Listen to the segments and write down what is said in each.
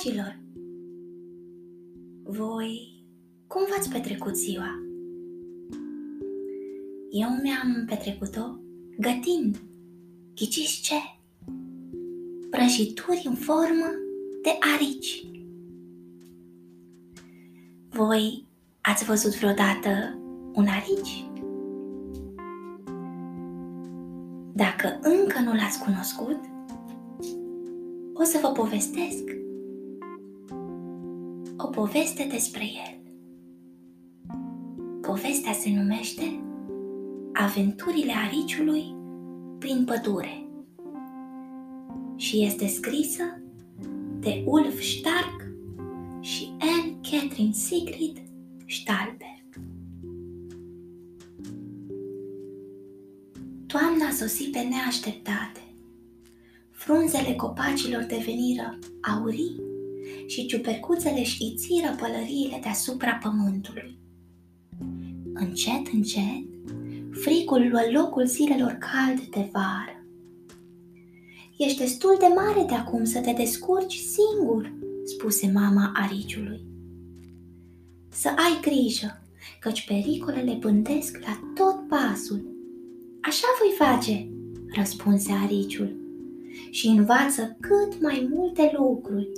dragilor! Voi cum v-ați petrecut ziua? Eu mi-am petrecut-o gătind, ghiciți ce? Prăjituri în formă de arici. Voi ați văzut vreodată un arici? Dacă încă nu l-ați cunoscut, o să vă povestesc o poveste despre el. Povestea se numește Aventurile ariciului prin pădure și este scrisă de Ulf Stark și Anne Catherine Sigrid Stahlberg. Toamna sosi pe neașteptate. Frunzele copacilor deveniră aurii și ciupercuțele și ițiră pălăriile deasupra pământului. Încet, încet, fricul luă locul zilelor calde de vară. Ești destul de mare de acum să te descurci singur, spuse mama ariciului. Să ai grijă, căci pericolele bândesc la tot pasul. Așa voi face, răspunse ariciul, și învață cât mai multe lucruri.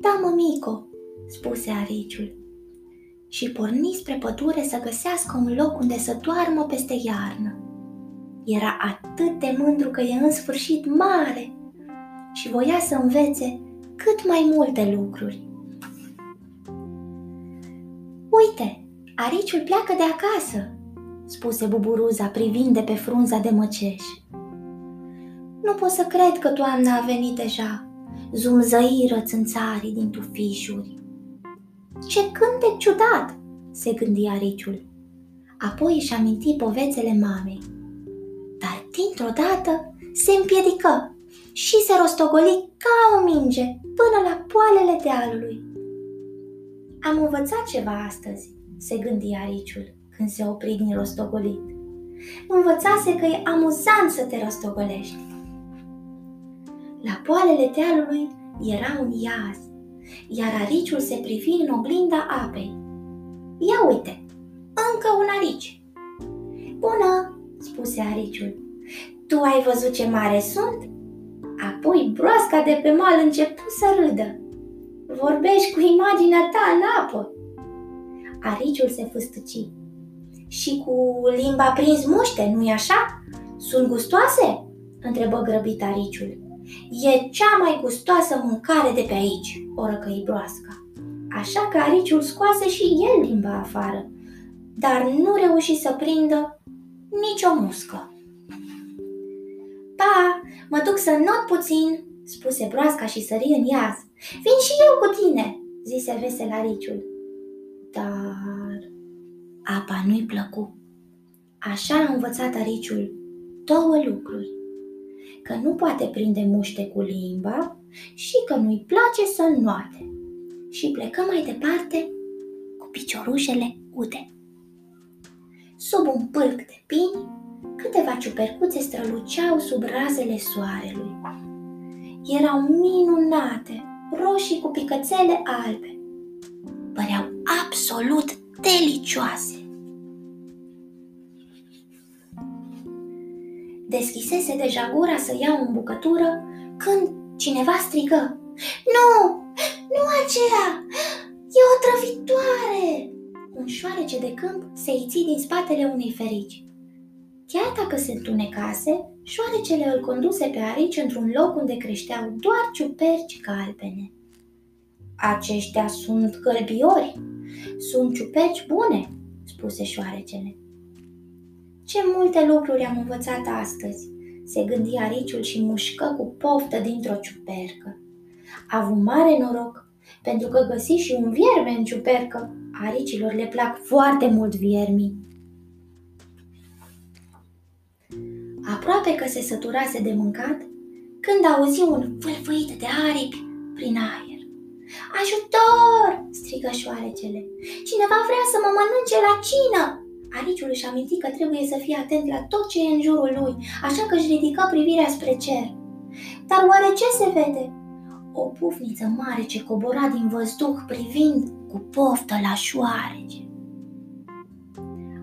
Da, mămico, spuse ariciul, și porni spre pădure să găsească un loc unde să doarmă peste iarnă. Era atât de mândru că e în sfârșit mare și voia să învețe cât mai multe lucruri. Uite, ariciul pleacă de acasă, spuse buburuza privind de pe frunza de măceș. Nu pot să cred că toamna a venit deja, zumzăiră țânțarii din tufișuri. Ce cântec ciudat, se gândi ariciul. Apoi își aminti povețele mamei. Dar dintr-o dată se împiedică și se rostogoli ca o minge până la poalele dealului. Am învățat ceva astăzi, se gândi ariciul când se opri din rostogolit. Învățase că e amuzant să te rostogolești. La poalele dealului era un iaz, iar ariciul se privi în oglinda apei. Ia uite, încă un arici. Bună, spuse ariciul. Tu ai văzut ce mare sunt? Apoi broasca de pe mal începu să râdă. Vorbești cu imaginea ta în apă. Ariciul se fâstăci. Și cu limba prins muște, nu-i așa? Sunt gustoase? întrebă grăbit ariciul. E cea mai gustoasă mâncare de pe aici, o răcăi broasca. Așa că ariciul scoase și el limba afară, dar nu reuși să prindă nicio muscă. Pa, mă duc să not puțin, spuse broasca și sări în iaz. Vin și eu cu tine, zise vesel ariciul. Dar apa nu-i plăcu. Așa a învățat ariciul două lucruri că nu poate prinde muște cu limba și că nu-i place să înnoate. Și plecă mai departe cu piciorușele ude. Sub un pâlc de pini, câteva ciupercuțe străluceau sub razele soarelui. Erau minunate, roșii cu picățele albe. Păreau absolut delicioase. Deschisese deja gura să ia o bucătură când cineva strigă. Nu! Nu aceea! E o trăvitoare! Un șoarece de câmp se iți din spatele unei ferici. Chiar dacă se întunecase, șoarecele îl conduse pe arici într-un loc unde creșteau doar ciuperci galbene. Aceștia sunt gălbiori, sunt ciuperci bune, spuse șoarecele. Ce multe lucruri am învățat astăzi, se gândi ariciul și mușcă cu poftă dintr-o ciupercă. A avut mare noroc, pentru că găsi și un vierme în ciupercă. Aricilor le plac foarte mult viermii. Aproape că se săturase de mâncat, când auzi un vâlvâit de aripi prin aer. Ajutor! strigă șoarecele. Cineva vrea să mă mănânce la cină! Ariciul își aminti că trebuie să fie atent la tot ce e în jurul lui, așa că își ridică privirea spre cer. Dar oare ce se vede? o pufniță mare ce cobora din văzduh privind cu poftă la șoarece.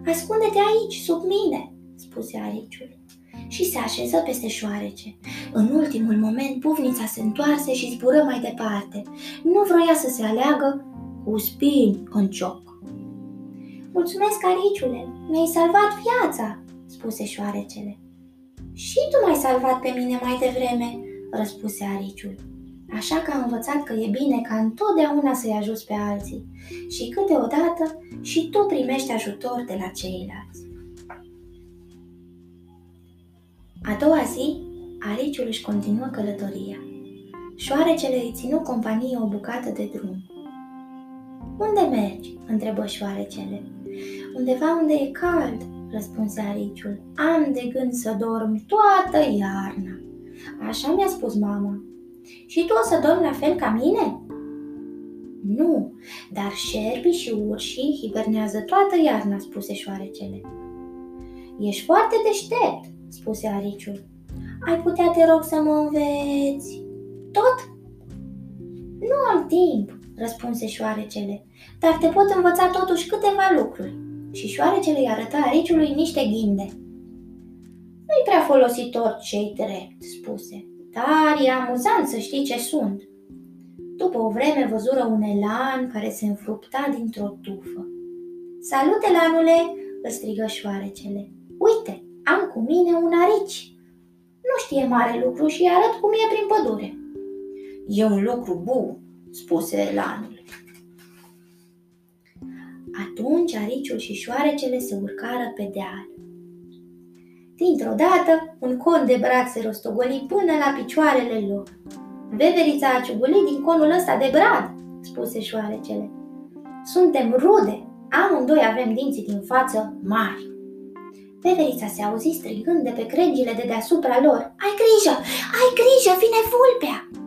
Ascunde-te aici, sub mine, spuse ariciul și se așeză peste șoarece. În ultimul moment, pufnița se întoarse și zbură mai departe. Nu vroia să se aleagă cu spini în cioc. Mulțumesc, ariciule, mi-ai salvat viața, spuse șoarecele. Și tu m-ai salvat pe mine mai devreme, răspuse ariciul. Așa că am învățat că e bine ca întotdeauna să-i ajuți pe alții și câteodată și tu primești ajutor de la ceilalți. A doua zi, ariciul își continuă călătoria. Șoarecele îi ținu companie o bucată de drum. Unde mergi?" întrebă șoarecele. Undeva unde e cald," răspunse ariciul. Am de gând să dorm toată iarna. Așa mi-a spus mama. Și tu o să dormi la fel ca mine? Nu, dar șerpii și urșii hibernează toată iarna, spuse șoarecele. Ești foarte deștept, spuse ariciul. Ai putea, te rog, să mă înveți? Tot? Nu am timp, răspunse șoarecele, dar te pot învăța totuși câteva lucruri. Și șoarecele îi arăta ariciului niște ghinde. Nu-i prea folositor cei drept, spuse, dar e amuzant să știi ce sunt. După o vreme văzură un elan care se înfrupta dintr-o tufă. Salut, elanule!" îl strigă șoarecele. Uite, am cu mine un arici. Nu știe mare lucru și arăt cum e prin pădure. E un lucru bun, spuse elanul. Atunci ariciul și șoarecele se urcară pe deal. Dintr-o dată, un con de brad se rostogoli până la picioarele lor. Veverița a ciugulit din conul ăsta de brad, spuse șoarecele. Suntem rude, amândoi avem dinții din față mari. Veverița se auzi strigând de pe crengile de deasupra lor. Ai grijă! Ai grijă! Vine vulpea!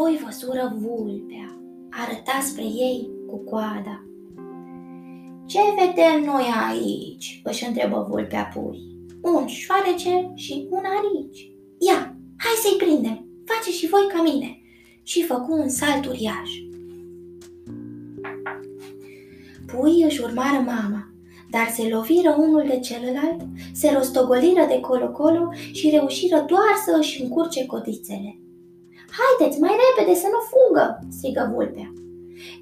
Apoi văzură vulpea. Arăta spre ei cu coada. Ce vedem noi aici?" își întrebă vulpea pui. Un șoarece și un arici. Ia, hai să-i prindem! Face și voi ca mine! Și făcu un salt uriaș. Puii își urmară mama, dar se loviră unul de celălalt, se rostogoliră de colo-colo și reușiră doar să își încurce codițele. Haideți, mai repede să nu fugă!" strigă vulpea.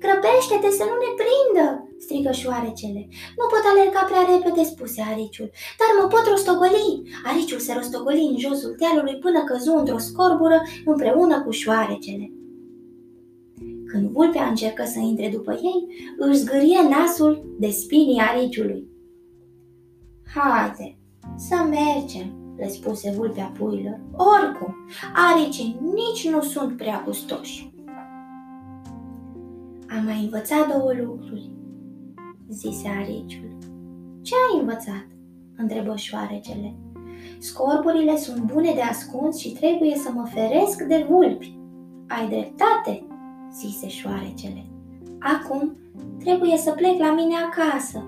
Grăbește-te să nu ne prindă!" strigă șoarecele. Nu pot alerga prea repede, spuse ariciul, dar mă pot rostogoli. Ariciul se rostogoli în josul dealului până căzu într-o scorbură împreună cu șoarecele. Când vulpea încercă să intre după ei, își zgârie nasul de spinii ariciului. Haide, să mergem, le spuse vulpea puilor. Oricum, aricii nici nu sunt prea gustoși. Am mai învățat două lucruri, zise ariciul. Ce ai învățat? întrebă șoarecele. Scorburile sunt bune de ascuns și trebuie să mă feresc de vulpi. Ai dreptate, zise șoarecele. Acum trebuie să plec la mine acasă.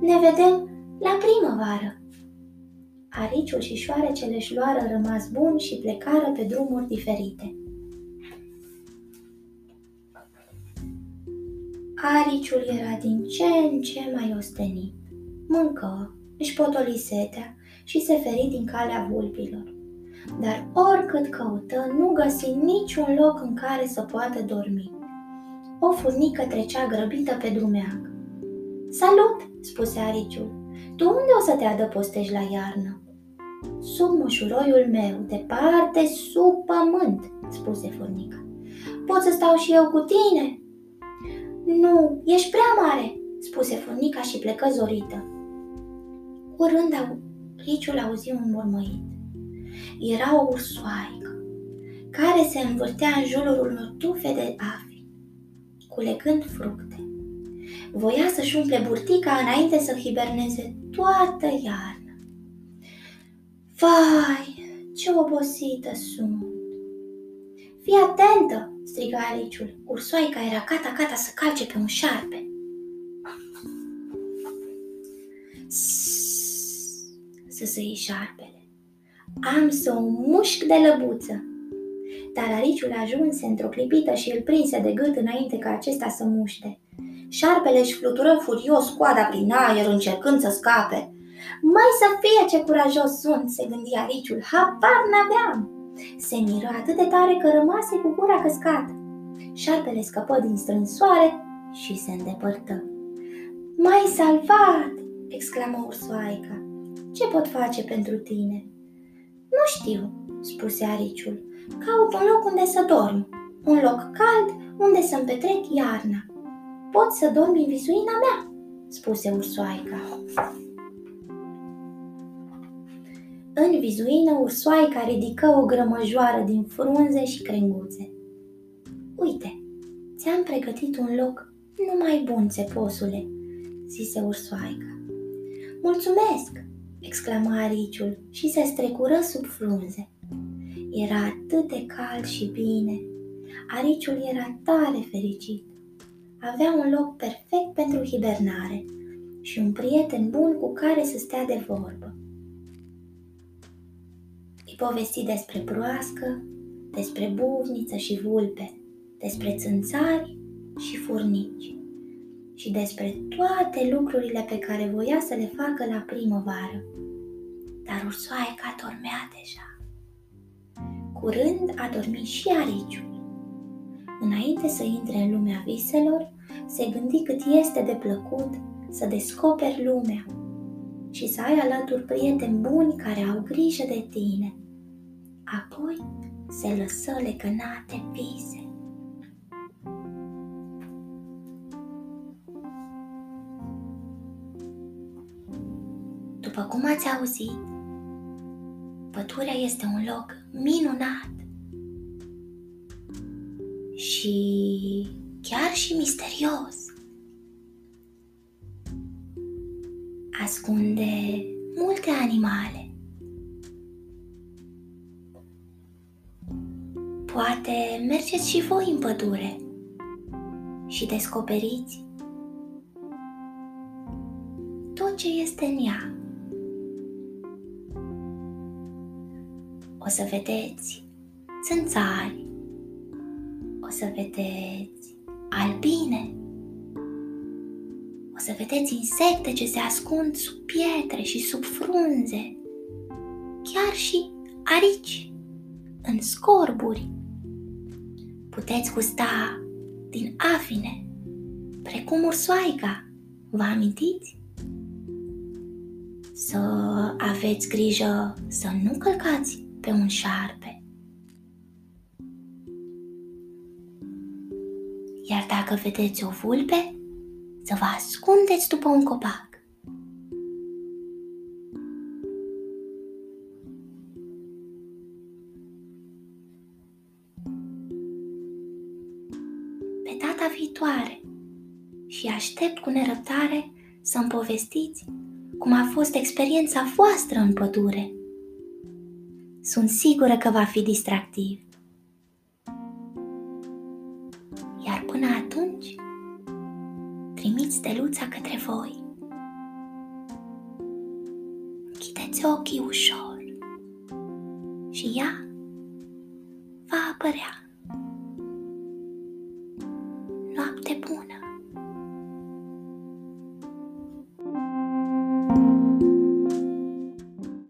Ne vedem la primăvară. Ariciul și șoarecele își luară rămas bun și plecară pe drumuri diferite. Ariciul era din ce în ce mai ostenit. Mâncă, își potoli setea și se feri din calea vulpilor dar oricât căută, nu găsi niciun loc în care să poată dormi. O furnică trecea grăbită pe drumeag. Salut, spuse ariciul. Tu unde o să te adăpostești la iarnă? Sub mușuroiul meu, departe, sub pământ, spuse furnica. Pot să stau și eu cu tine? Nu, ești prea mare, spuse furnica și plecă zorită. Curând, Riciul auzi un mormăit era o ursoaică care se învârtea în jurul unor tufe de afi, culegând fructe. Voia să-și umple burtica înainte să hiberneze toată iarna. Vai, ce obosită sunt! Fii atentă, striga Aliciul. Ursoaica era cata-cata să calce pe un șarpe. Să se șarpele. Am să o mușc de lăbuță. Dar ariciul ajunse într-o clipită și îl prinse de gât înainte ca acesta să muște. Șarpele își flutură furios coada prin aer încercând să scape. Mai să fie ce curajos sunt, se gândi ariciul, habar n-aveam. Se miră atât de tare că rămase cu gura căscată. Șarpele scăpă din strânsoare și se îndepărtă. M-ai salvat!" exclamă ursoaica. Ce pot face pentru tine?" Nu știu," spuse ariciul. Caut un loc unde să dorm, un loc cald unde să-mi petrec iarna. Pot să dormi în vizuina mea, spuse ursoaica. În vizuină, ursoaica ridică o grămăjoară din frunze și crenguțe. Uite, ți-am pregătit un loc numai bun, țeposule, zise ursoaica. Mulțumesc, exclamă ariciul și se strecură sub frunze. Era atât de cald și bine. Ariciul era tare fericit. Avea un loc perfect pentru hibernare și un prieten bun cu care să stea de vorbă. Îi povesti despre proască, despre buvniță și vulpe, despre țânțari și furnici și despre toate lucrurile pe care voia să le facă la primăvară. Dar ursoaica dormea deja. Curând a dormit și ariciul. Înainte să intre în lumea viselor, se gândi cât este de plăcut să descoperi lumea și să ai alături prieteni buni care au grijă de tine. Apoi se lăsă legănate în vise. După cum ați auzit, pădurea este un loc minunat și chiar și misterios. Ascunde multe animale. Poate mergeți și voi în pădure și descoperiți tot ce este în ea. o să vedeți țânțari, o să vedeți albine, o să vedeți insecte ce se ascund sub pietre și sub frunze, chiar și arici în scorburi. Puteți gusta din afine, precum ursoaica, vă amintiți? Să aveți grijă să nu călcați pe un șarpe. Iar dacă vedeți o vulpe, să vă ascundeți după un copac. Data viitoare și aștept cu nerăbdare să-mi povestiți cum a fost experiența voastră în pădure. Sunt sigură că va fi distractiv. Iar până atunci, trimiți steluța către voi. Închideți ochii ușor și ea